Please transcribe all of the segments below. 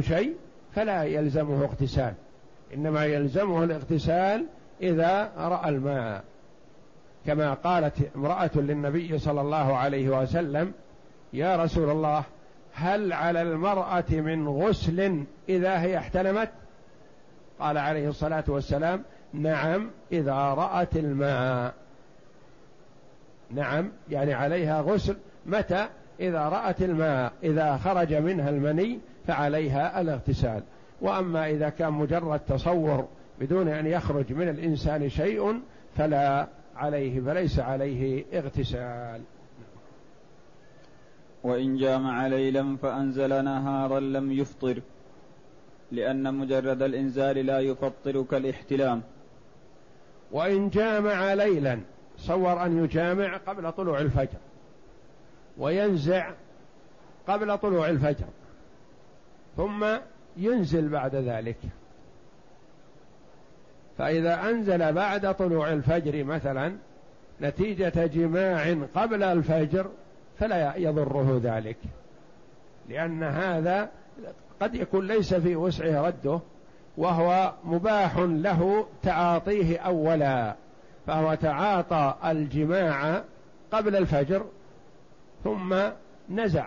شيء فلا يلزمه اغتسال. إنما يلزمه الاغتسال إذا رأى الماء. كما قالت امرأة للنبي صلى الله عليه وسلم يا رسول الله هل على المرأة من غسل إذا هي احتلمت؟ قال عليه الصلاة والسلام نعم إذا رأت الماء. نعم يعني عليها غسل. متى؟ إذا رأت الماء إذا خرج منها المني فعليها الاغتسال. وأما إذا كان مجرد تصور بدون أن يخرج من الإنسان شيء فلا عليه فليس عليه اغتسال. وإن جامع ليلا فأنزل نهارا لم يفطر لأن مجرد الإنزال لا يفطر كالاحتلام وإن جامع ليلا صور أن يجامع قبل طلوع الفجر. وينزع قبل طلوع الفجر. ثم ينزل بعد ذلك. فإذا أنزل بعد طلوع الفجر مثلا نتيجة جماع قبل الفجر فلا يضره ذلك. لأن هذا قد يكون ليس في وسعه رده وهو مباح له تعاطيه أولا فهو تعاطى الجماع قبل الفجر ثم نزع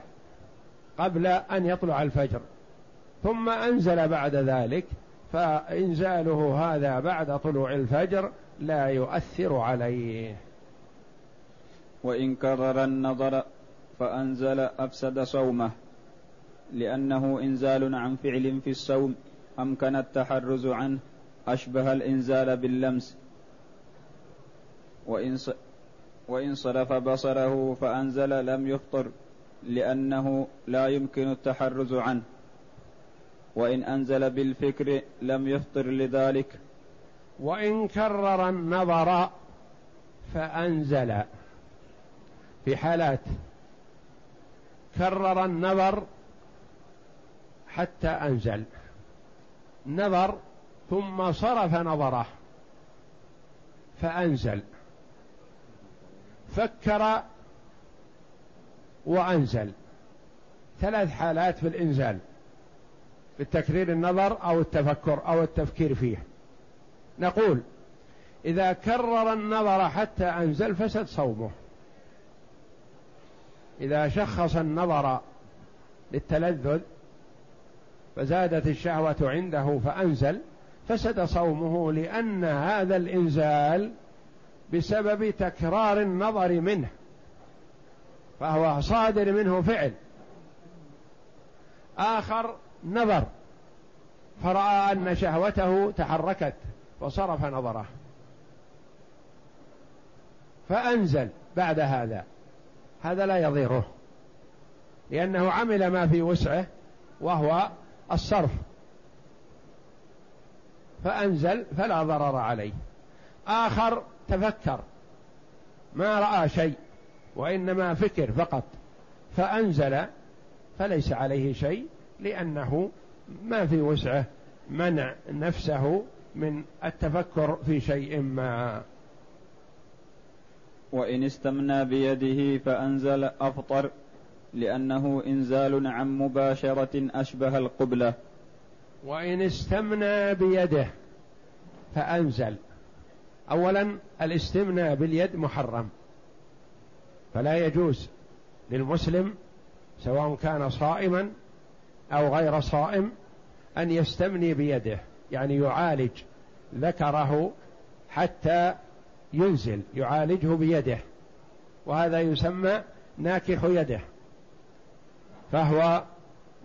قبل أن يطلع الفجر. ثم أنزل بعد ذلك فإنزاله هذا بعد طلوع الفجر لا يؤثر عليه. وإن كرر النظر فأنزل أفسد صومه لأنه إنزال عن فعل في الصوم أمكن التحرز عنه؟ أشبه الإنزال باللمس. وإن وإن صرف بصره فأنزل لم يفطر لأنه لا يمكن التحرز عنه. وإن أنزل بالفكر لم يفطر لذلك. وإن كرر النظر فأنزل. في حالات كرر النظر حتى أنزل. نظر ثم صرف نظره فأنزل. فكر وأنزل. ثلاث حالات في الإنزال. بالتكرير النظر أو التفكر أو التفكير فيه. نقول إذا كرر النظر حتى أنزل فسد صومه. إذا شخص النظر للتلذذ فزادت الشهوة عنده فأنزل فسد صومه لأن هذا الإنزال بسبب تكرار النظر منه. فهو صادر منه فعل. آخر نظر فرأى أن شهوته تحركت وصرف نظره. فأنزل بعد هذا. هذا لا يضيره لأنه عمل ما في وسعه وهو الصرف. فأنزل فلا ضرر عليه. آخر تفكر ما رأى شيء وإنما فكر فقط فأنزل فليس عليه شيء لأنه ما في وسعة منع نفسه من التفكر في شيء ما. وإن استمنى بيده فأنزل أفطر لأنه إنزال عن مباشرة أشبه القبلة. وإن استمنى بيده فأنزل. أولا الاستمناء باليد محرم فلا يجوز للمسلم سواء كان صائما أو غير صائم أن يستمني بيده يعني يعالج ذكره حتى ينزل يعالجه بيده. وهذا يسمى ناكح يده. فهو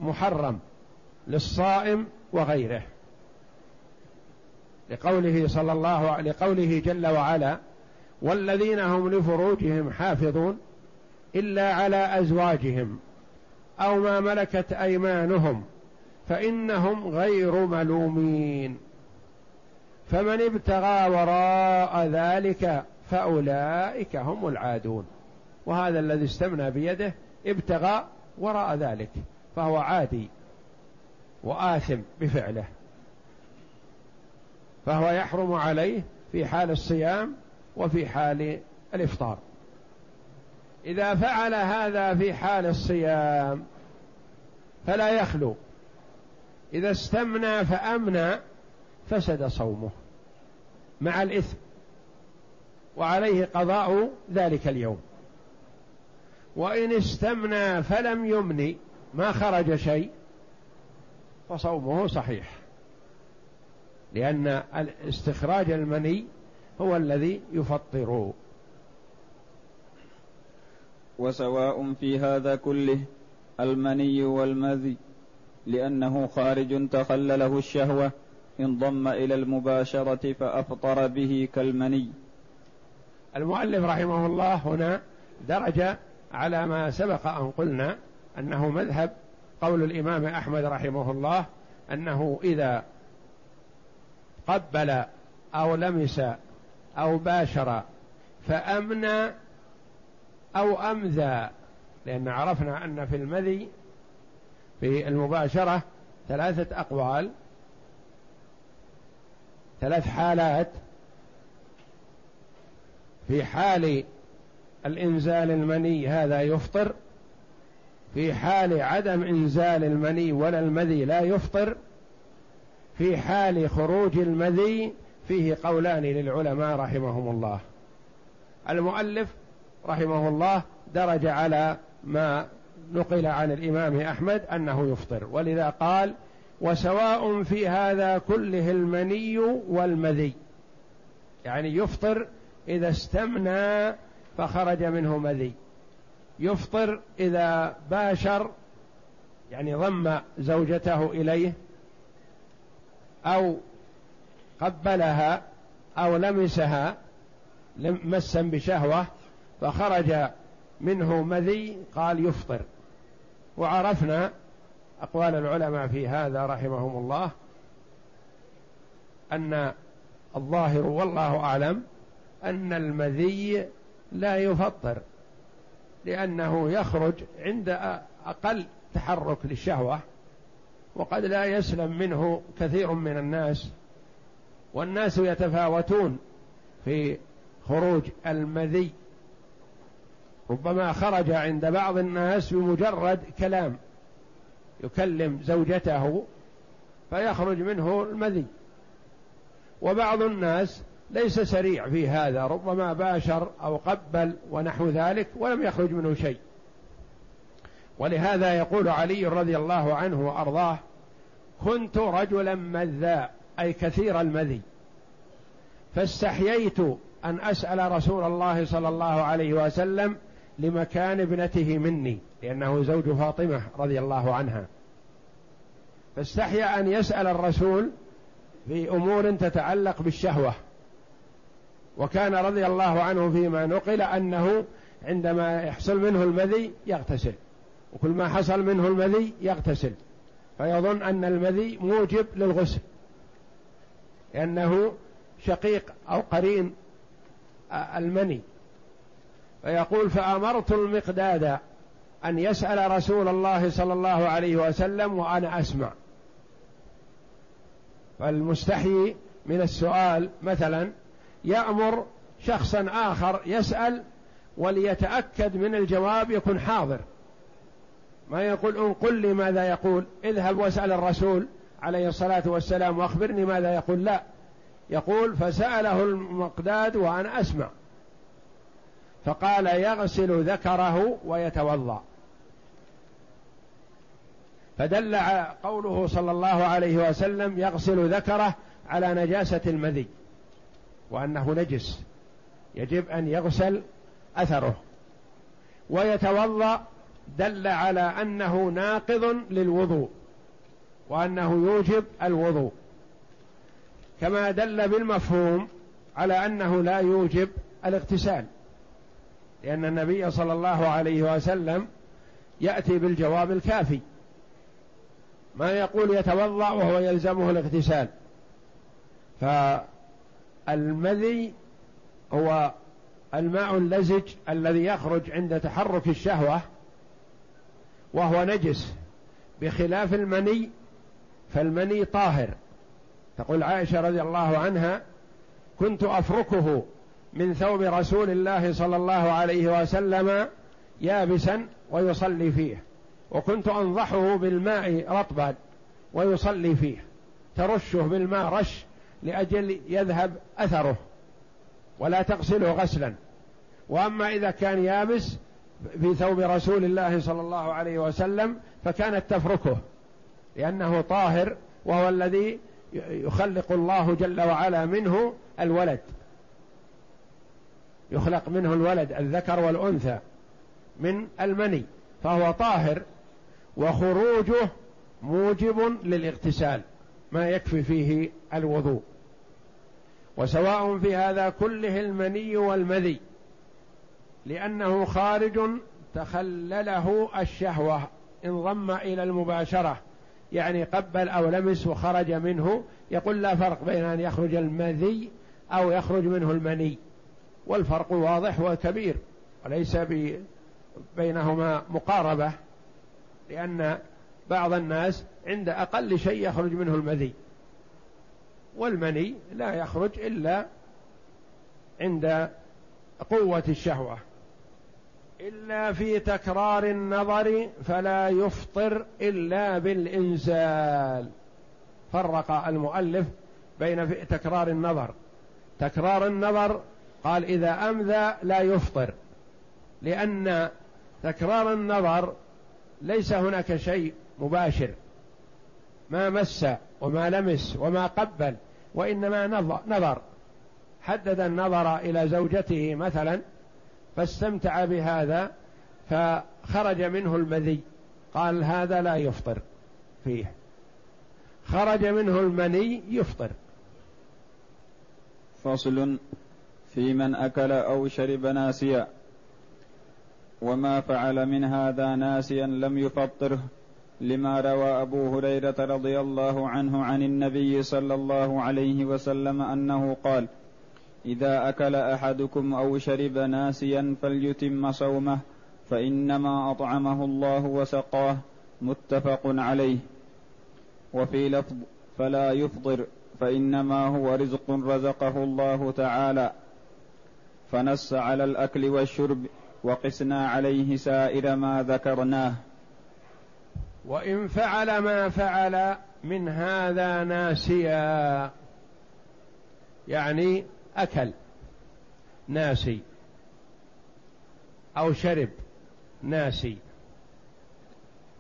محرم للصائم وغيره. لقوله صلى الله لقوله جل وعلا والذين هم لفروجهم حافظون إلا على أزواجهم أو ما ملكت أيمانهم فإنهم غير ملومين. فمن ابتغى وراء ذلك فأولئك هم العادون. وهذا الذي استمنى بيده ابتغى وراء ذلك فهو عادي وآثم بفعله. فهو يحرم عليه في حال الصيام وفي حال الإفطار. إذا فعل هذا في حال الصيام فلا يخلو. إذا استمنى فأمنى فسد صومه مع الإثم وعليه قضاء ذلك اليوم. وإن استمنى فلم يمني ما خرج شيء فصومه صحيح. لأن استخراج المني هو الذي يفطر. وسواء في هذا كله المني والمذي لأنه خارج تخلله الشهوة انضم إلى المباشرة فأفطر به كالمني. المؤلف رحمه الله هنا درج على ما سبق أن قلنا أنه مذهب قول الإمام أحمد رحمه الله أنه إذا قبل أو لمس أو باشر فأمنى أو أمذى لأن عرفنا أن في المذي في المباشرة ثلاثة أقوال ثلاث حالات في حال الإنزال المني هذا يفطر في حال عدم إنزال المني ولا المذي لا يفطر في حال خروج المذي فيه قولان للعلماء رحمهم الله. المؤلف رحمه الله درج على ما نقل عن الإمام أحمد أنه يفطر. ولذا قال وسواء في هذا كله المني والمذي. يعني يفطر إذا استمنى فخرج منه مذي. يفطر إذا باشر يعني ضم زوجته إليه أو قبلها أو لمسها مسا بشهوة فخرج منه مذي قال يفطر. وعرفنا أقوال العلماء في هذا رحمهم الله أن الظاهر والله أعلم أن المذي لا يفطر لأنه يخرج عند أقل تحرك للشهوة وقد لا يسلم منه كثير من الناس والناس يتفاوتون في خروج المذي ربما خرج عند بعض الناس بمجرد كلام. يكلم زوجته فيخرج منه المذي. وبعض الناس ليس سريع في هذا ربما باشر أو قبل ونحو ذلك ولم يخرج منه شيء. ولهذا يقول علي رضي الله عنه وأرضاه كنت رجلا مذاء أي كثير المذي. فاستحييت أن أسأل رسول الله صلى الله عليه وسلم لمكان ابنته مني لأنه زوج فاطمة رضي الله عنها. فاستحيا أن يسأل الرسول في أمور تتعلق بالشهوة. وكان رضي الله عنه فيما نقل أنه عندما يحصل منه المذي يغتسل وكل ما حصل منه المذي يغتسل. فيظن أن المذي موجب للغسل لأنه شقيق أو قرين المني. فيقول فأمرت المقداد أن يسأل رسول الله صلى الله عليه وسلم وأنا أسمع. فالمستحيي من السؤال مثلا يأمر شخصا آخر يسأل وليتأكد من الجواب يكون حاضر. ما يقول ان قل لي ماذا يقول اذهب واسأل الرسول عليه الصلاة والسلام واخبرني ماذا يقول. لا يقول فسأله المقداد وأنا أسمع. فقال يغسل ذكره ويتوضأ. فدل قوله صلى الله عليه وسلم يغسل ذكره على نجاسة المذي وأنه نجس. يجب أن يغسل أثره. ويتوضأ دل على أنه ناقض للوضوء وأنه يوجب الوضوء. كما دل بالمفهوم على أنه لا يوجب الاغتسال. لأن النبي صلى الله عليه وسلم يأتي بالجواب الكافي. ما يقول يتوضأ وهو يلزمه الاغتسال. فالمذي هو الماء اللزج الذي يخرج عند تحرك الشهوة وهو نجس. بخلاف المني فالمني طاهر. تقول عائشة رضي الله عنها كنت أفركه من ثوب رسول الله صلى الله عليه وسلم يابسا ويصلي فيه. وكنت أنضحه بالماء رطبا ويصلي فيه. ترشه بالماء رش لأجل يذهب أثره ولا تغسله غسلا. وأما إذا كان يابس في ثوب رسول الله صلى الله عليه وسلم فكانت تفركه لأنه طاهر وهو الذي يخلق الله جل وعلا منه الولد. يخلق منه الولد الذكر والأنثى من المني فهو طاهر وخروجه موجب للاغتسال ما يكفي فيه الوضوء. وسواء في هذا كله المني والمذي لأنه خارج تخلله الشهوة انضم إلى المباشرة يعني قبل أو لمس وخرج منه يقول لا فرق بين أن يخرج المذي أو يخرج منه المني. والفرق واضح وكبير وليس بينهما مقاربة لأن بعض الناس عند أقل شيء يخرج منه المذي والمني لا يخرج إلا عند قوة الشهوة. إلا في تكرار النظر فلا يفطر إلا بالإنزال. فرق المؤلف بين تكرار النظر. تكرار النظر قال إذا أمذى لا يفطر لأن تكرار النظر ليس هناك شيء مباشر. ما مس وما لمس وما قبل وإنما نظر. حدد النظر إلى زوجته مثلا فاستمتع بهذا فخرج منه المذي قال هذا لا يفطر فيه. خرج منه المني يفطر. فصل في من أكل أو شرب ناسيا وما فعل من هذا ناسيا لم يفطره لما روى أبو هريرة رضي الله عنه عن النبي صلى الله عليه وسلم أنه قال إذا أكل أحدكم أو شرب ناسيا فليتم صومه فإنما أطعمه الله وسقاه متفق عليه. وفي لفظ فلا يفطر فإنما هو رزق رزقه الله تعالى فنص على الأكل والشرب وقسنا عليه سائر ما ذكرناه. وإن فعل ما فعل من هذا ناسيا. يعني أكل ناسي. أو شرب ناسي.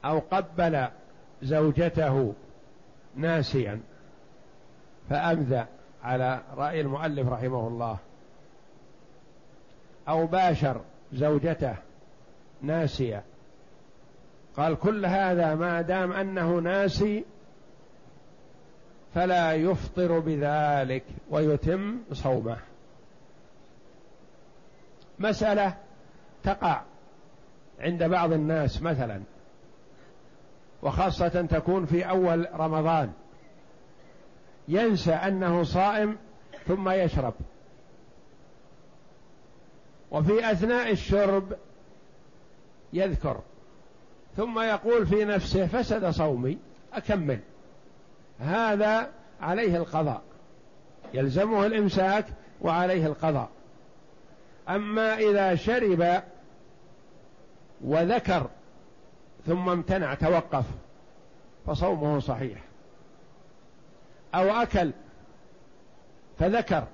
أو قبل زوجته ناسيا. فامذى على رأي المؤلف رحمه الله. أو باشر زوجته ناسية. قال كل هذا ما دام أنه ناسي فلا يفطر بذلك ويتم صومه. مسألة تقع عند بعض الناس مثلا وخاصة تكون في أول رمضان. ينسى أنه صائم ثم يشرب. وفي أثناء الشرب يذكر ثم يقول في نفسه فسد صومي أكمل. هذا عليه القضاء يلزمه الإمساك وعليه القضاء. أما إذا شرب وذكر ثم امتنع توقف فصومه صحيح. أو أكل فذكر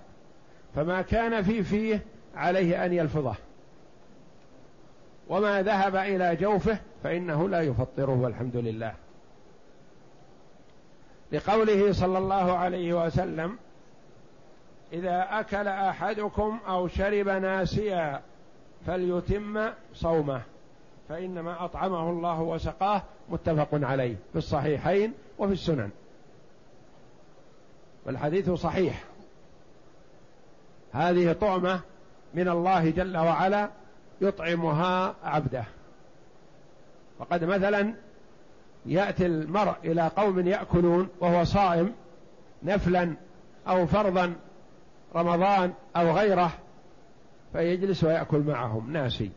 فما كان في فيه عليه أن يلفظه. وما ذهب إلى جوفه فإنه لا يفطره والحمد لله. لقوله صلى الله عليه وسلم إذا أكل أحدكم أو شرب ناسيا فليتم صومه فإنما أطعمه الله وسقاه متفق عليه في الصحيحين وفي السنن. والحديث صحيح. هذه طعمة من الله جل وعلا يطعمها عبده. وقد مثلا يأتي المرء إلى قوم يأكلون وهو صائم نفلا أو فرضا رمضان أو غيره فيجلس ويأكل معهم ناسي.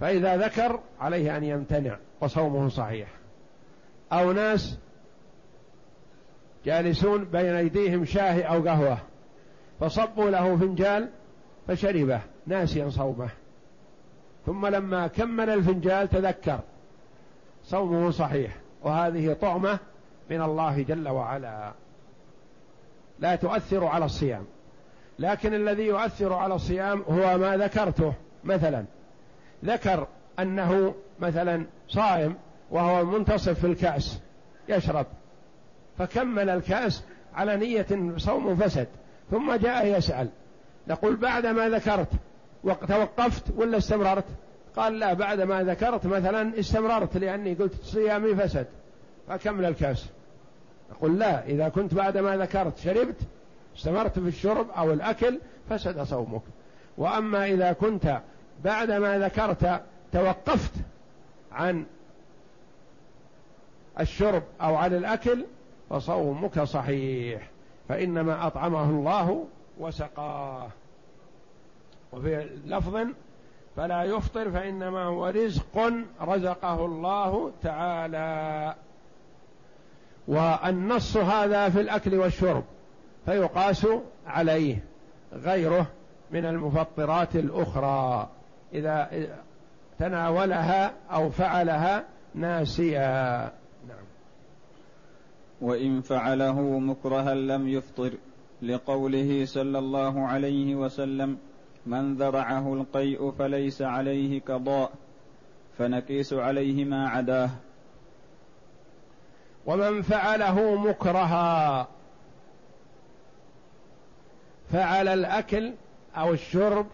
فإذا ذكر عليه أن يمتنع وصومه صحيح. أو ناس جالسون بين أيديهم شاهي أو قهوة. فصبوا له فنجال فشربه ناسيا صومه. ثم لما كمل الفنجال تذكر صومه صحيح وهذه طعمة من الله جل وعلا. لا تؤثر على الصيام. لكن الذي يؤثر على الصيام هو ما ذكرته مثلا. ذكر أنه مثلا صائم وهو منتصف في الكأس يشرب فكمل الكأس على نية صوم فسد. ثم جاء يسأل. نقول بعد ما ذكرت توقفت ولا استمررت؟ قال لا بعد ما ذكرت مثلا استمررت لأني قلت صيامي فسد فكمل الكأس. نقول لا إذا كنت بعد ما ذكرت شربت استمرت في الشرب أو الأكل فسد صومك. وأما إذا كنت بعد ما ذكرت توقفت عن الشرب أو عن الأكل فصومك صحيح. فإنما أطعمه الله وسقاه. وفي لفظ فلا يفطر فإنما هو رزق رزقه الله تعالى. والنص هذا في الأكل والشرب فيقاس عليه غيره من المفطرات الأخرى. إذا تناولها أو فعلها ناسيا. وإن فعله مكرها لم يفطر لقوله صلى الله عليه وسلم من ذرعه القيء فليس عليه قضاء فنقيس عليه ما عداه. ومن فعله مكرها فعل الأكل أو الشرب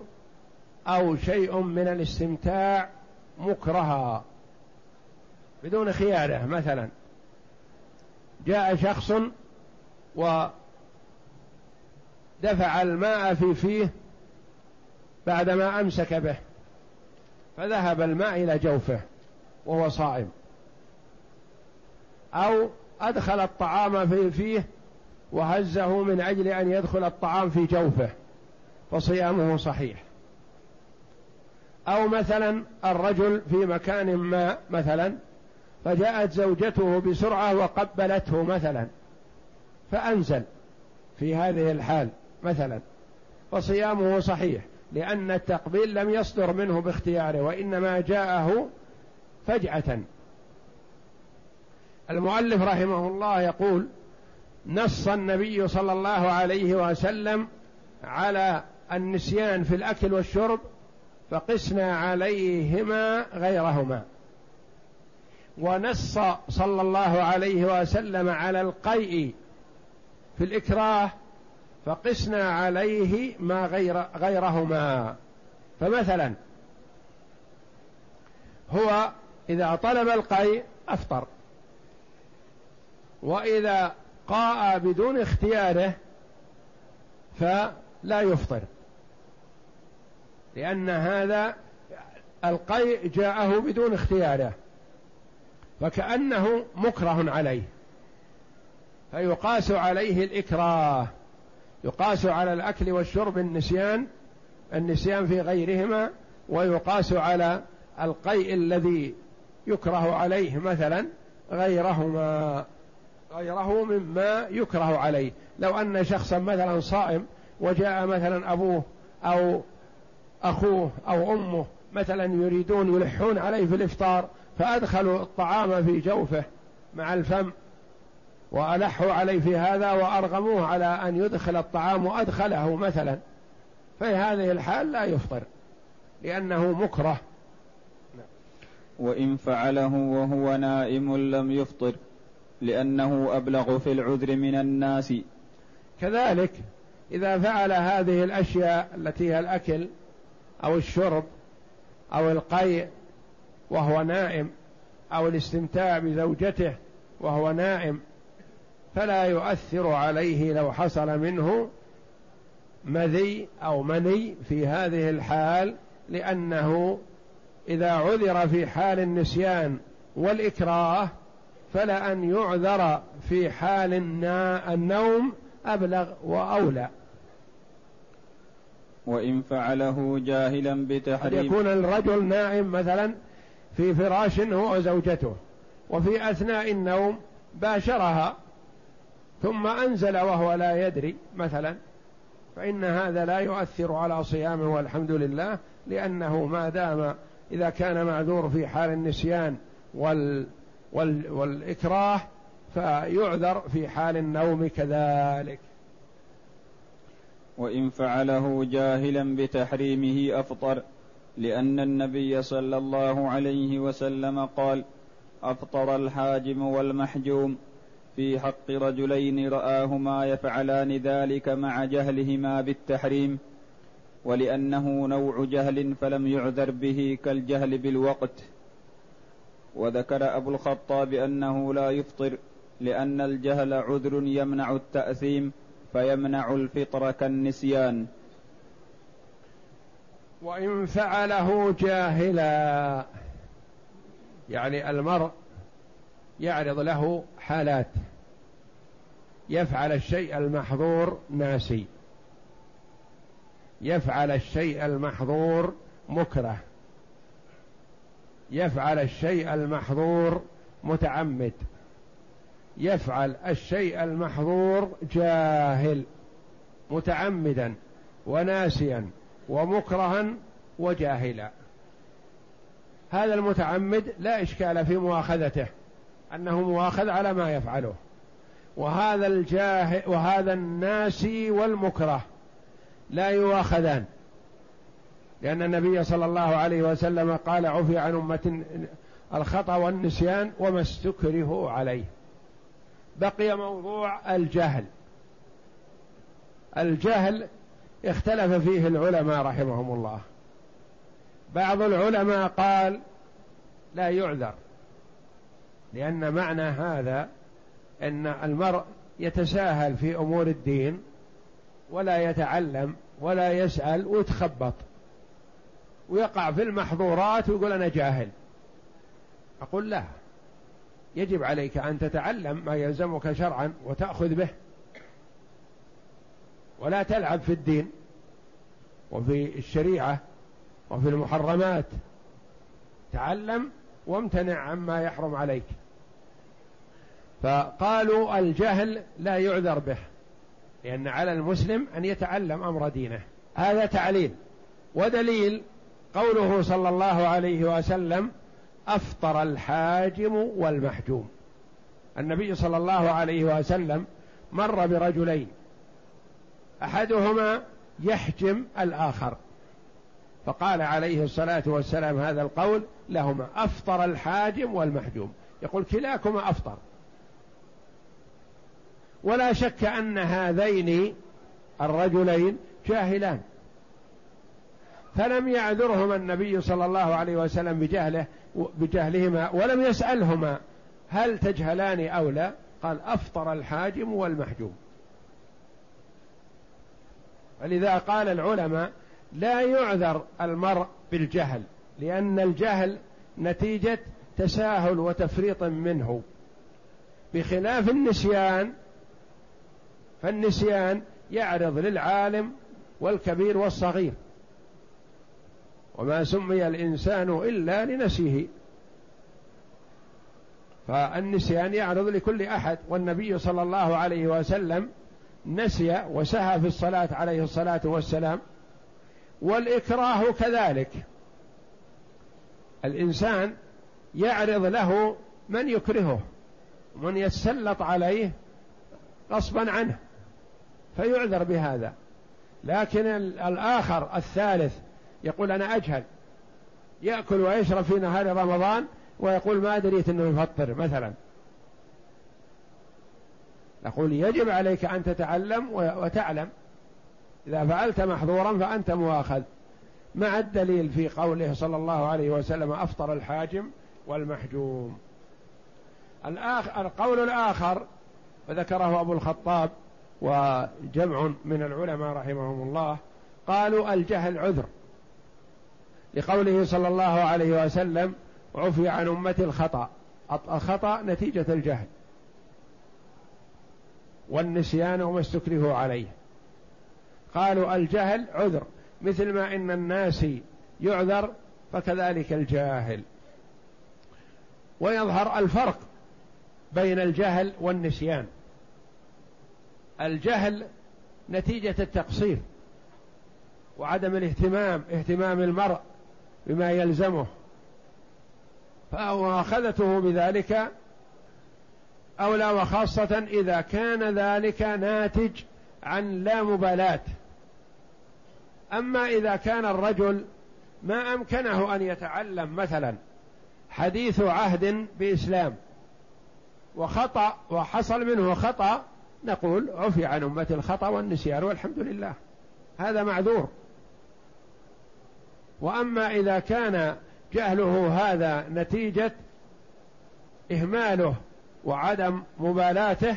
أو شيء من الاستمتاع مكرها بدون خياره مثلا. جاء شخص ودفع الماء في فيه بعدما أمسك به فذهب الماء إلى جوفه وهو صائم. أو أدخل الطعام في فيه وهزه من أجل أن يدخل الطعام في جوفه فصيامه صحيح. أو مثلا الرجل في مكان ما مثلا فجاءت زوجته بسرعة وقبلته مثلا فأنزل في هذه الحال مثلا. فصيامه صحيح لأن التقبيل لم يصدر منه باختياره وإنما جاءه فجأة. المؤلف رحمه الله يقول نص النبي صلى الله عليه وسلم على النسيان في الأكل والشرب فقسنا عليهما غيرهما. ونص صلى الله عليه وسلم على القيء في الإكراه فقسنا عليه ما غير غيرهما. فمثلا هو إذا طلب القيء أفطر. وإذا قاء بدون اختياره فلا يفطر. لأن هذا القيء جاءه بدون اختياره. فكأنه مكره عليه. فيقاس عليه الإكراه. يقاس على الأكل والشرب النسيان النسيان في غيرهما ويقاس على القيء الذي يكره عليه مثلا غيرهما غيره مما يكره عليه. لو أن شخصا مثلا صائم وجاء مثلا أبوه أو أخوه أو أمه مثلا يريدون يلحون عليه في الإفطار فأدخلوا الطعام في جوفه مع الفم وألحوا عليه في هذا وأرغموه على أن يدخل الطعام وأدخله مثلا. في هذه الحال لا يفطر لأنه مكره. وإن فعله وهو نائم لم يفطر لأنه أبلغ في العذر من الناس. كذلك إذا فعل هذه الأشياء التي هي الأكل أو الشرب أو القيء وهو نائم أو الاستمتاع بزوجته وهو نائم فلا يؤثر عليه لو حصل منه مذي أو مني في هذه الحال لأنه إذا عذر في حال النسيان والإكراه فلأن يعذر في حال النوم أبلغ وأولى. وإن فعله جاهلا بتحريم. يكون الرجل نائم مثلا في فراش هو وزوجته وفي أثناء النوم باشرها ثم أنزل وهو لا يدري مثلا فإن هذا لا يؤثر على صيامه والحمد لله لأنه ما دام إذا كان معذور في حال النسيان والإكراه فيعذر في حال النوم كذلك. وإن فعله جاهلا بتحريمه أفطر. لأن النبي صلى الله عليه وسلم قال أفطر الحاجم والمحجوم في حق رجلين رآهما يفعلان ذلك مع جهلهما بالتحريم ولأنه نوع جهل فلم يعذر به كالجهل بالوقت. وذكر أبو الخطاب أنه لا يفطر لأن الجهل عذر يمنع التأثيم فيمنع الفطر كالنسيان. وإن فعله جاهلا. يعني المرء يعرض له حالات. يفعل الشيء المحظور ناسي. يفعل الشيء المحظور مكره. يفعل الشيء المحظور متعمد. يفعل الشيء المحظور جاهل متعمدا وناسيا. ومكرها وجاهلا. هذا المتعمد لا إشكال في مؤاخذته أنه مؤاخذ على ما يفعله. وهذا الجاهل وهذا الناسي والمكره لا يؤاخذان. لأن النبي صلى الله عليه وسلم قال عفي عن أمة الخطأ والنسيان وما استكرهوا عليه. بقي موضوع الجهل. الجهل اختلف فيه العلماء رحمهم الله. بعض العلماء قال لا يعذر لأن معنى هذا أن المرء يتساهل في أمور الدين ولا يتعلم ولا يسأل ويتخبط. ويقع في المحظورات ويقول أنا جاهل. أقول لا يجب عليك أن تتعلم ما يلزمك شرعا وتأخذ به. ولا تلعب في الدين وفي الشريعة وفي المحرمات. تعلم وامتنع عما يحرم عليك. فقالوا الجهل لا يعذر به لأن على المسلم أن يتعلم أمر دينه. هذا تعليل. ودليل قوله صلى الله عليه وسلم أفطر الحاجم والمحجوم. النبي صلى الله عليه وسلم مر برجلين أحدهما يحجم الآخر. فقال عليه الصلاة والسلام هذا القول لهما أفطر الحاجم والمحجوم. يقول كلاكما أفطر. ولا شك أن هذين الرجلين جاهلان. فلم يعذرهما النبي صلى الله عليه وسلم بجهله بجهلهما ولم يسألهما هل تجهلان أو لا. قال أفطر الحاجم والمحجوم. فلذا قال العلماء لا يعذر المرء بالجهل لأن الجهل نتيجة تساهل وتفريط منه. بخلاف النسيان فالنسيان يعرض للعالم والكبير والصغير. وما سمي الإنسان إلا لنسيه. فالنسيان يعرض لكل أحد والنبي صلى الله عليه وسلم نسي وسهى في الصلاة عليه الصلاة والسلام والإكراه كذلك. الإنسان يعرض له من يكرهه من يتسلط عليه غصبا عنه فيعذر بهذا. لكن الآخر الثالث يقول أنا أجهل. يأكل ويشرب في نهار رمضان ويقول ما دريت أنه يفطر مثلا. نقول يجب عليك أن تتعلم وتعلم. إذا فعلت محظورا فأنت مؤاخذ. مع الدليل في قوله صلى الله عليه وسلم أفطر الحاجم والمحجوم. الآخر القول الآخر وذكره أبو الخطاب وجمع من العلماء رحمهم الله قالوا الجهل عذر. لقوله صلى الله عليه وسلم عفي عن أمة الخطأ. الخطأ نتيجة الجهل. والنسيان وما استكرهوا عليه. قالوا الجهل عذر مثل ما إن الناس يعذر فكذلك الجاهل. ويظهر الفرق بين الجهل والنسيان. الجهل نتيجة التقصير وعدم الاهتمام اهتمام المرء بما يلزمه. فمؤاخذته بذلك أولى وخاصة إذا كان ذلك ناتج عن لا مبالاة. أما إذا كان الرجل ما أمكنه أن يتعلم مثلا حديث عهد بإسلام وخطأ وحصل منه خطأ نقول عفي عن أمة الخطأ والنسيان والحمد لله. هذا معذور. وأما إذا كان جهله هذا نتيجة إهماله وعدم مبالاته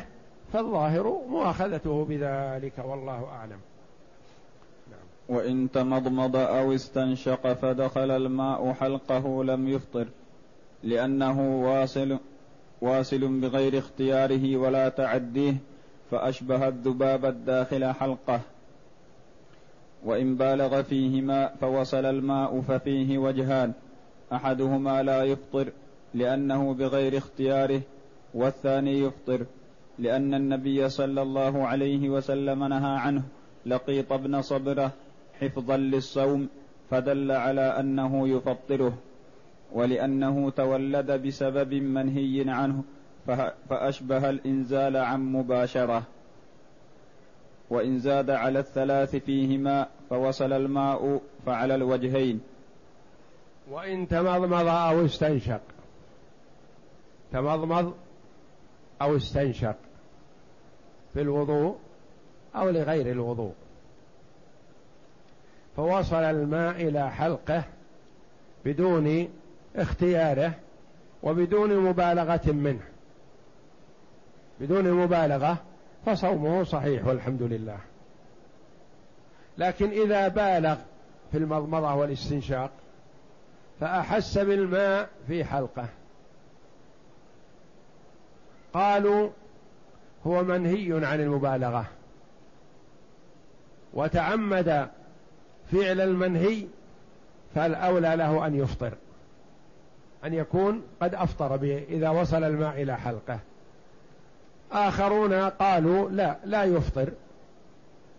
فالظاهر مؤاخذته بذلك والله أعلم نعم. وإن تمضمض أو استنشق فدخل الماء حلقه لم يفطر لأنه واصل واصل بغير اختياره ولا تعديه فأشبه الذباب الداخل حلقه وإن بالغ فيهما فوصل الماء ففيه وجهان أحدهما لا يفطر لأنه بغير اختياره والثاني يفطر لأن النبي صلى الله عليه وسلم نهى عنه لقيط بن صبرة حفظا للصوم فدل على أنه يفطره ولأنه تولد بسبب منهي عنه فأشبه الإنزال عن مباشرة. وإن زاد على الثلاث فيهما فوصل الماء فعلى الوجهين. وإن تمضمض أو استنشق. تمضمض أو استنشق في الوضوء أو لغير الوضوء. فوصل الماء إلى حلقه بدون اختياره وبدون مبالغة منه. بدون مبالغة فصومه صحيح والحمد لله. لكن إذا بالغ في المضمضة والاستنشاق فأحس بالماء في حلقه. قالوا هو منهي عن المبالغة. وتعمد فعل المنهي فالأولى له أن يفطر أن يكون قد أفطر به إذا وصل الماء إلى حلقه. آخرون قالوا لا لا يفطر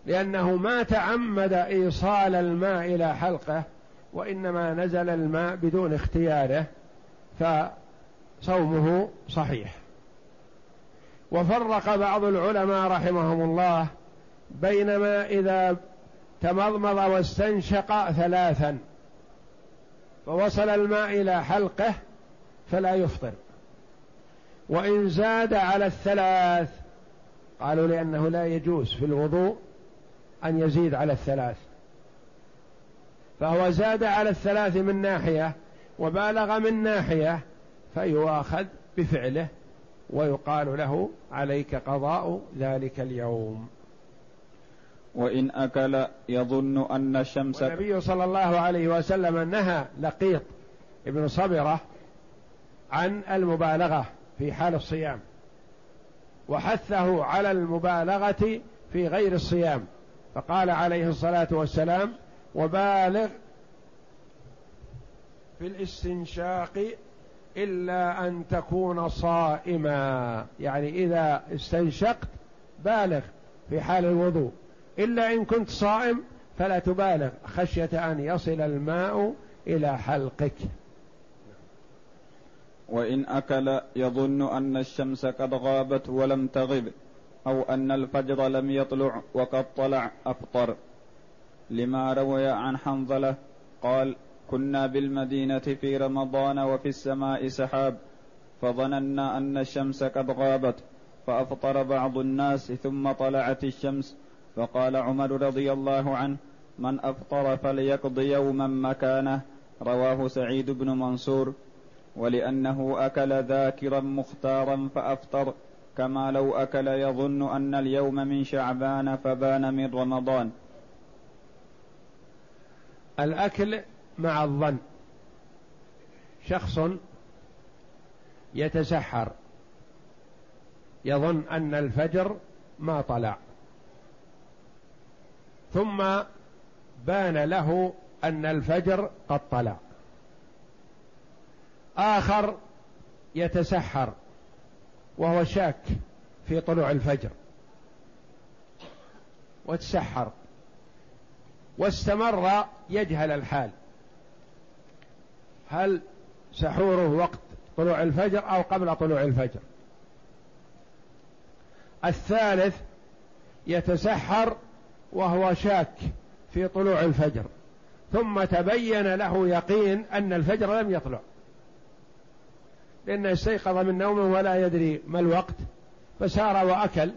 لأنه ما تعمد إيصال الماء إلى حلقه وإنما نزل الماء بدون اختياره فصومه صحيح. وفرق بعض العلماء رحمهم الله بينما إذا تمضمض واستنشق ثلاثا فوصل الماء إلى حلقه فلا يفطر. وإن زاد على الثلاث قالوا لأنه لا يجوز في الوضوء أن يزيد على الثلاث. فهو زاد على الثلاث من ناحية وبالغ من ناحية فيؤاخذ بفعله ويقال له عليك قضاء ذلك اليوم. وإن أكل يظن أن الشمس النبي صلى الله عليه وسلم نهى لقيط ابن صبرة عن المبالغة في حال الصيام وحثه على المبالغة في غير الصيام فقال عليه الصلاة والسلام وبالغ في الاستنشاق إلا أن تكون صائما. يعني إذا استنشقت بالغ في حال الوضوء. إلا إن كنت صائم فلا تبالغ. خشية أن يصل الماء إلى حلقك. وإن أكل يظن أن الشمس قد غابت ولم تغب أو أن الفجر لم يطلع وقد طلع أفطر. لما روي عن حنظلة قال كنا بالمدينة في رمضان وفي السماء سحاب فظننا أن الشمس قد غابت فأفطر بعض الناس ثم طلعت الشمس. فقال عمر رضي الله عنه من أفطر فليقض يوما مكانه رواه سعيد بن منصور ولأنه أكل ذاكرا مختارا فأفطر كما لو أكل يظن أن اليوم من شعبان فبان من رمضان الأكل مع الظن. شخص يتسحر. يظن أن الفجر ما طلع. ثم بان له أن الفجر قد طلع. آخر يتسحر وهو شاك في طلوع الفجر. وتسحر. واستمر يجهل الحال. هل سحوره وقت طلوع الفجر أو قبل طلوع الفجر؟ الثالث يتسحر وهو شاك في طلوع الفجر ثم تبين له يقين أن الفجر لم يطلع. لأنه استيقظ من نومه ولا يدري ما الوقت فسار وأكل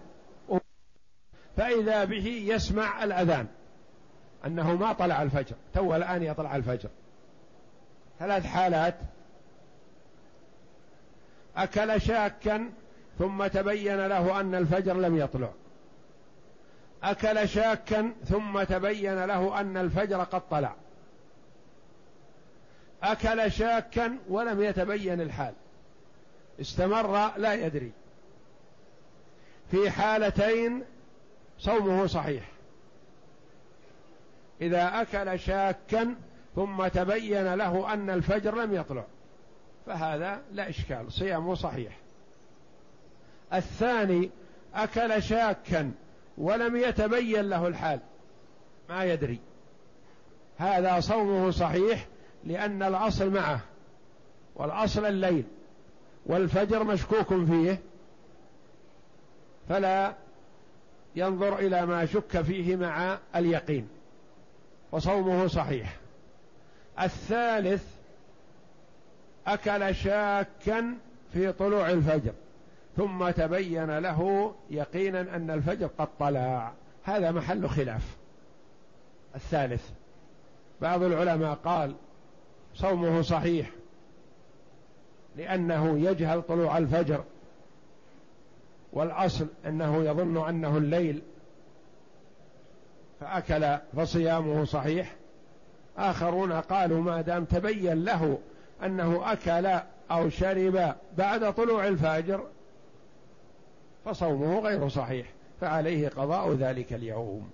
فإذا به يسمع الأذان أنه ما طلع الفجر تو الآن يطلع الفجر. ثلاث حالات. أكل شاكا ثم تبين له أن الفجر لم يطلع. أكل شاكا ثم تبين له أن الفجر قد طلع. أكل شاكا ولم يتبين الحال. استمر لا يدري. في حالتين صومه صحيح. إذا أكل شاكا ثم تبين له أن الفجر لم يطلع. فهذا لا إشكال صيامه صحيح. الثاني أكل شاكا ولم يتبين له الحال. ما يدري. هذا صومه صحيح لأن الأصل معه والأصل الليل والفجر مشكوك فيه. فلا ينظر إلى ما شك فيه مع اليقين. وصومه صحيح. الثالث أكل شاكا في طلوع الفجر ثم تبين له يقينا أن الفجر قد طلع. هذا محل خلاف. الثالث بعض العلماء قال صومه صحيح لأنه يجهل طلوع الفجر والأصل أنه يظن أنه الليل فأكل فصيامه صحيح آخرون قالوا ما دام تبين له أنه أكل أو شرب بعد طلوع الفجر فصومه غير صحيح فعليه قضاء ذلك اليوم.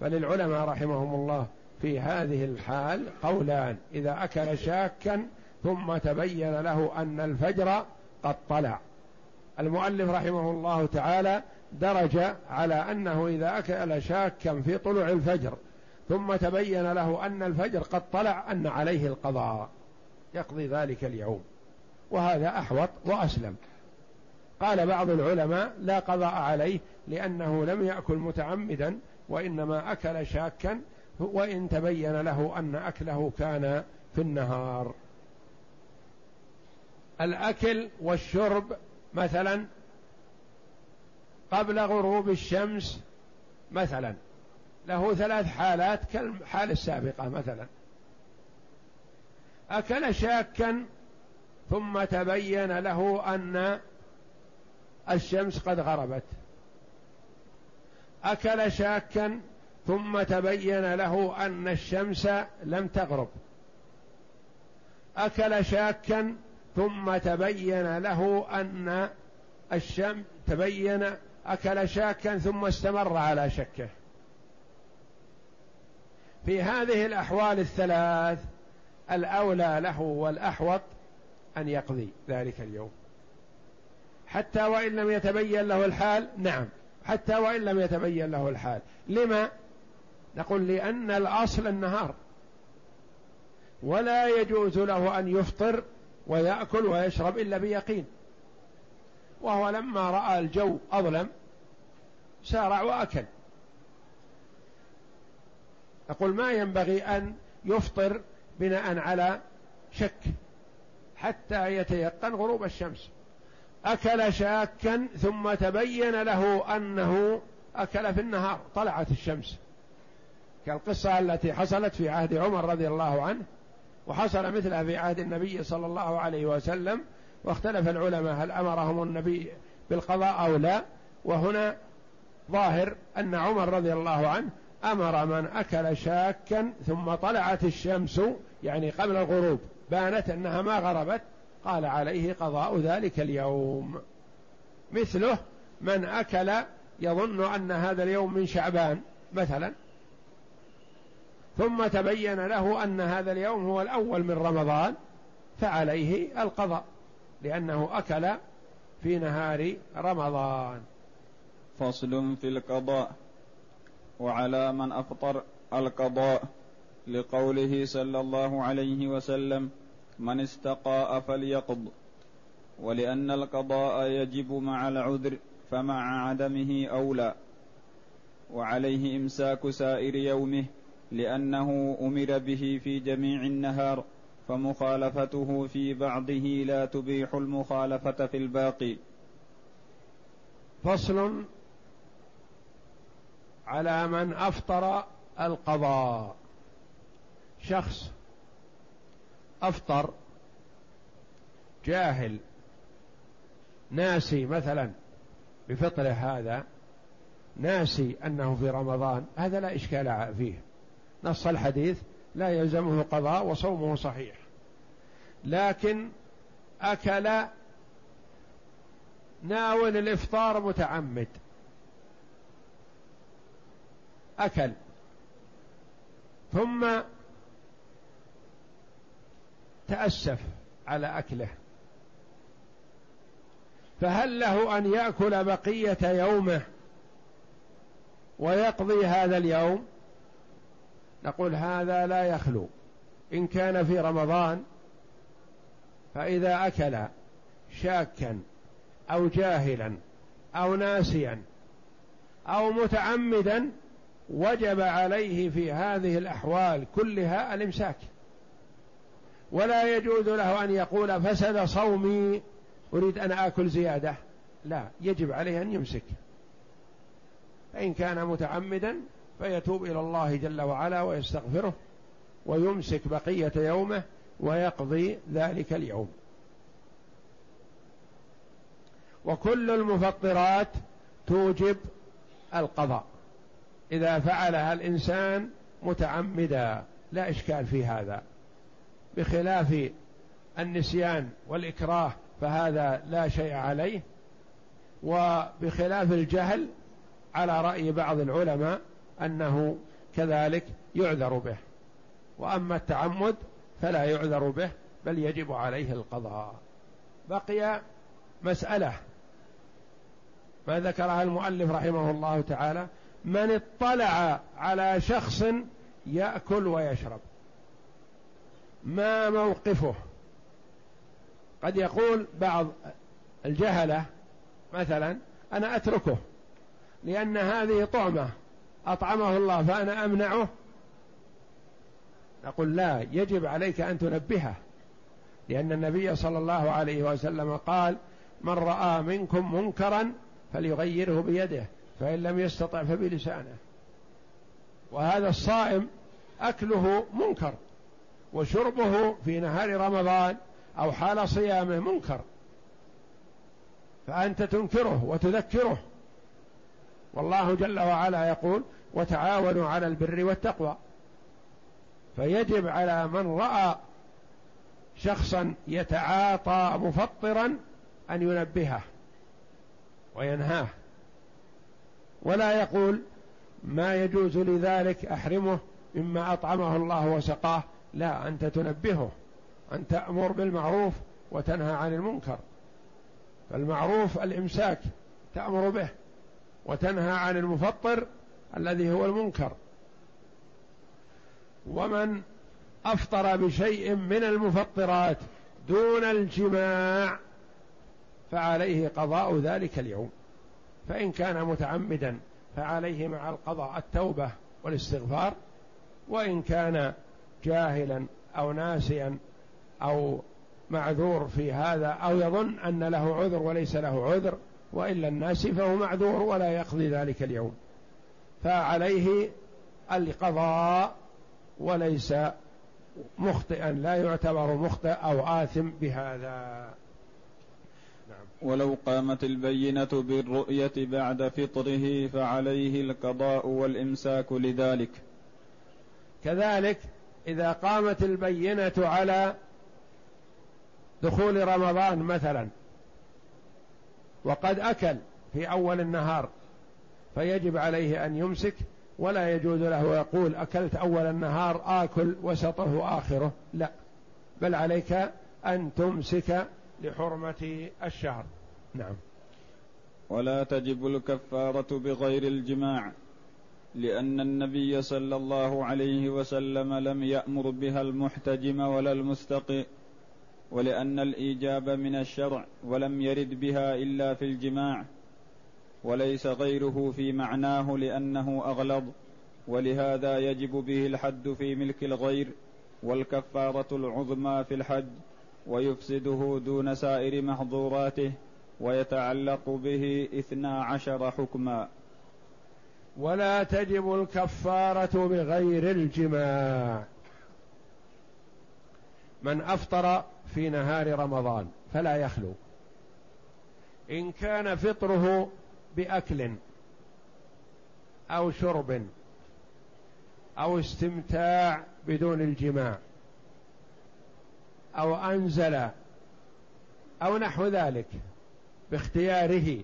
فللعلماء رحمهم الله في هذه الحال قولان إذا أكل شاكا ثم تبين له أن الفجر قد طلع. المؤلف رحمه الله تعالى درج على أنه إذا أكل شاكا في طلوع الفجر ثم تبين له أن الفجر قد طلع أن عليه القضاء. يقضي ذلك اليوم. وهذا أحوط وأسلم. قال بعض العلماء لا قضاء عليه لأنه لم يأكل متعمدا وإنما أكل شاكا وإن تبين له أن أكله كان في النهار. الأكل والشرب مثلا قبل غروب الشمس مثلا. له ثلاث حالات كالحال السابقة مثلا. أكل شاكا ثم تبين له أن الشمس قد غربت. أكل شاكا ثم تبين له أن الشمس لم تغرب. أكل شاكا ثم تبين له أن الشمس تبين أكل شاكا ثم استمر على شكه. في هذه الأحوال الثلاث الأولى له والأحوط أن يقضي ذلك اليوم. حتى وإن لم يتبين له الحال نعم حتى وإن لم يتبين له الحال. لما؟ نقول لأن الأصل النهار. ولا يجوز له أن يفطر ويأكل ويشرب إلا بيقين. وهو لما رأى الجو أظلم سارع وأكل. أقول ما ينبغي أن يفطر بناء على شك حتى يتيقن غروب الشمس. أكل شاكا ثم تبين له أنه أكل في النهار طلعت الشمس. كالقصة التي حصلت في عهد عمر رضي الله عنه وحصل مثلها في عهد النبي صلى الله عليه وسلم واختلف العلماء هل أمرهم النبي بالقضاء أو لا. وهنا ظاهر أن عمر رضي الله عنه أمر من أكل شاكا ثم طلعت الشمس يعني قبل الغروب بانت أنها ما غربت قال عليه قضاء ذلك اليوم. مثله من أكل يظن أن هذا اليوم من شعبان مثلا. ثم تبين له أن هذا اليوم هو الأول من رمضان فعليه القضاء لأنه أكل في نهار رمضان. فصل في القضاء. وعلى من أفطر القضاء لقوله صلى الله عليه وسلم من استقاء فليقض ولأن القضاء يجب مع العذر فمع عدمه أولى. وعليه إمساك سائر يومه لأنه أمر به في جميع النهار فمخالفته في بعضه لا تبيح المخالفة في الباقي. فصل على من أفطر القضاء. شخص أفطر جاهل ناسي مثلا بفطره هذا ناسي أنه في رمضان هذا لا إشكال فيه. نص الحديث لا يلزمه قضاء وصومه صحيح. لكن أكل ناول الإفطار متعمد. أكل. ثم تأسف على أكله. فهل له أن يأكل بقية يومه ويقضي هذا اليوم؟ نقول هذا لا يخلو. إن كان في رمضان فإذا أكل شاكا أو جاهلا أو ناسيا أو متعمدا وجب عليه في هذه الأحوال كلها الإمساك. ولا يجوز له أن يقول فسد صومي أريد أن آكل زيادة. لا يجب عليه أن يمسك. فإن كان متعمدا فيتوب إلى الله جل وعلا ويستغفره ويمسك بقية يومه ويقضي ذلك اليوم. وكل المفطرات توجب القضاء. إذا فعلها الإنسان متعمدا لا إشكال في هذا. بخلاف النسيان والإكراه فهذا لا شيء عليه. وبخلاف الجهل على رأي بعض العلماء أنه كذلك يعذر به. وأما التعمد فلا يعذر به بل يجب عليه القضاء. بقي مسألة ما ذكرها المؤلف رحمه الله تعالى من اطلع على شخص يأكل ويشرب. ما موقفه؟ قد يقول بعض الجهلة مثلا أنا أتركه لأن هذه طعمة أطعمه الله فأنا أمنعه. نقول لا يجب عليك أن تنبهه لأن النبي صلى الله عليه وسلم قال من رأى منكم منكرا فليغيره بيده. فإن لم يستطع فبلسانه. وهذا الصائم أكله منكر وشربه في نهار رمضان أو حال صيامه منكر. فأنت تنكره وتذكره. والله جل وعلا يقول وتعاونوا على البر والتقوى. فيجب على من رأى شخصا يتعاطى مفطرا أن ينبهه وينهاه. ولا يقول ما يجوز لذلك أحرمه مما أطعمه الله وسقاه. لا أنت تنبهه أن تأمر بالمعروف وتنهى عن المنكر. فالمعروف الإمساك تأمر به وتنهى عن المفطر الذي هو المنكر. ومن أفطر بشيء من المفطرات دون الجماع فعليه قضاء ذلك اليوم. فإن كان متعمدا فعليه مع القضاء التوبة والاستغفار وإن كان جاهلا أو ناسيا أو معذور في هذا أو يظن أن له عذر وليس له عذر وإلا الناس فهو معذور ولا يقضي ذلك اليوم. فعليه القضاء وليس مخطئا لا يعتبر مخطئ أو آثم بهذا. ولو قامت البينة بالرؤية بعد فطره فعليه القضاء والإمساك لذلك. كذلك إذا قامت البينة على دخول رمضان مثلا وقد أكل في أول النهار فيجب عليه أن يمسك ولا يجوز له يقول أكلت أول النهار آكل وسطه آخره لا بل عليك أن تمسك لحرمة الشهر. نعم. ولا تجب الكفارة بغير الجماع لأن النبي صلى الله عليه وسلم لم يأمر بها المحتجم ولا المستقي ولأن الإيجاب من الشرع ولم يرد بها إلا في الجماع وليس غيره في معناه لأنه أغلظ ولهذا يجب به الحد في ملك الغير والكفارة العظمى في الحج ويفسده دون سائر محظوراته ويتعلق به اثنا عشر حكما. ولا تجب الكفارة بغير الجماع. من أفطر في نهار رمضان فلا يخلو. إن كان فطره بأكل أو شرب أو استمتاع بدون الجماع. أو أنزل أو نحو ذلك باختياره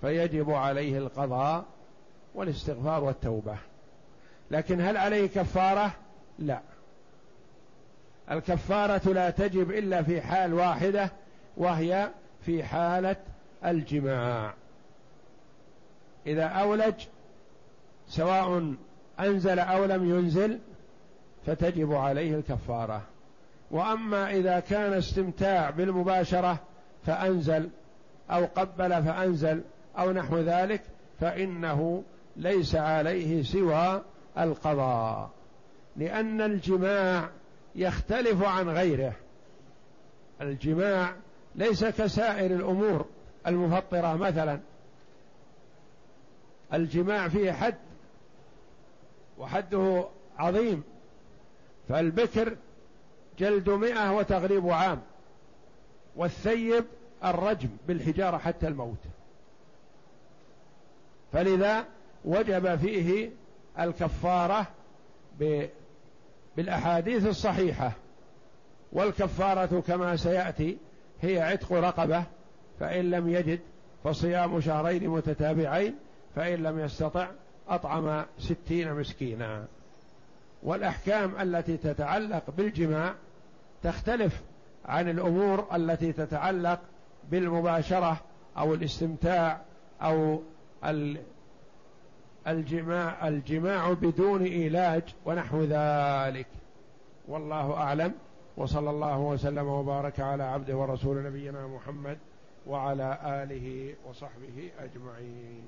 فيجب عليه القضاء والاستغفار والتوبة. لكن هل عليه كفارة؟ لا. الكفارة لا تجب إلا في حال واحدة وهي في حالة الجماع. إذا أولج سواء أنزل أو لم ينزل فتجب عليه الكفارة. وأما إذا كان استمتاع بالمباشرة فأنزل أو قبل فأنزل أو نحو ذلك فإنه ليس عليه سوى القضاء. لأن الجماع يختلف عن غيره. الجماع ليس كسائر الأمور المفطرة مثلا. الجماع فيه حد وحده عظيم. فالبكر جلد مئة وتغريب عام والثيب الرجم بالحجارة حتى الموت. فلذا وجب فيه الكفارة بالأحاديث الصحيحة. والكفارة كما سيأتي هي عتق رقبة فإن لم يجد فصيام شهرين متتابعين فإن لم يستطع أطعم ستين مسكينا. والأحكام التي تتعلق بالجماع تختلف عن الأمور التي تتعلق بالمباشرة أو الاستمتاع أو الجماع الجماع بدون إيلاج ونحو ذلك. والله أعلم. وصلى الله وسلم وبارك على عبده ورسول نبينا محمد وعلى آله وصحبه أجمعين.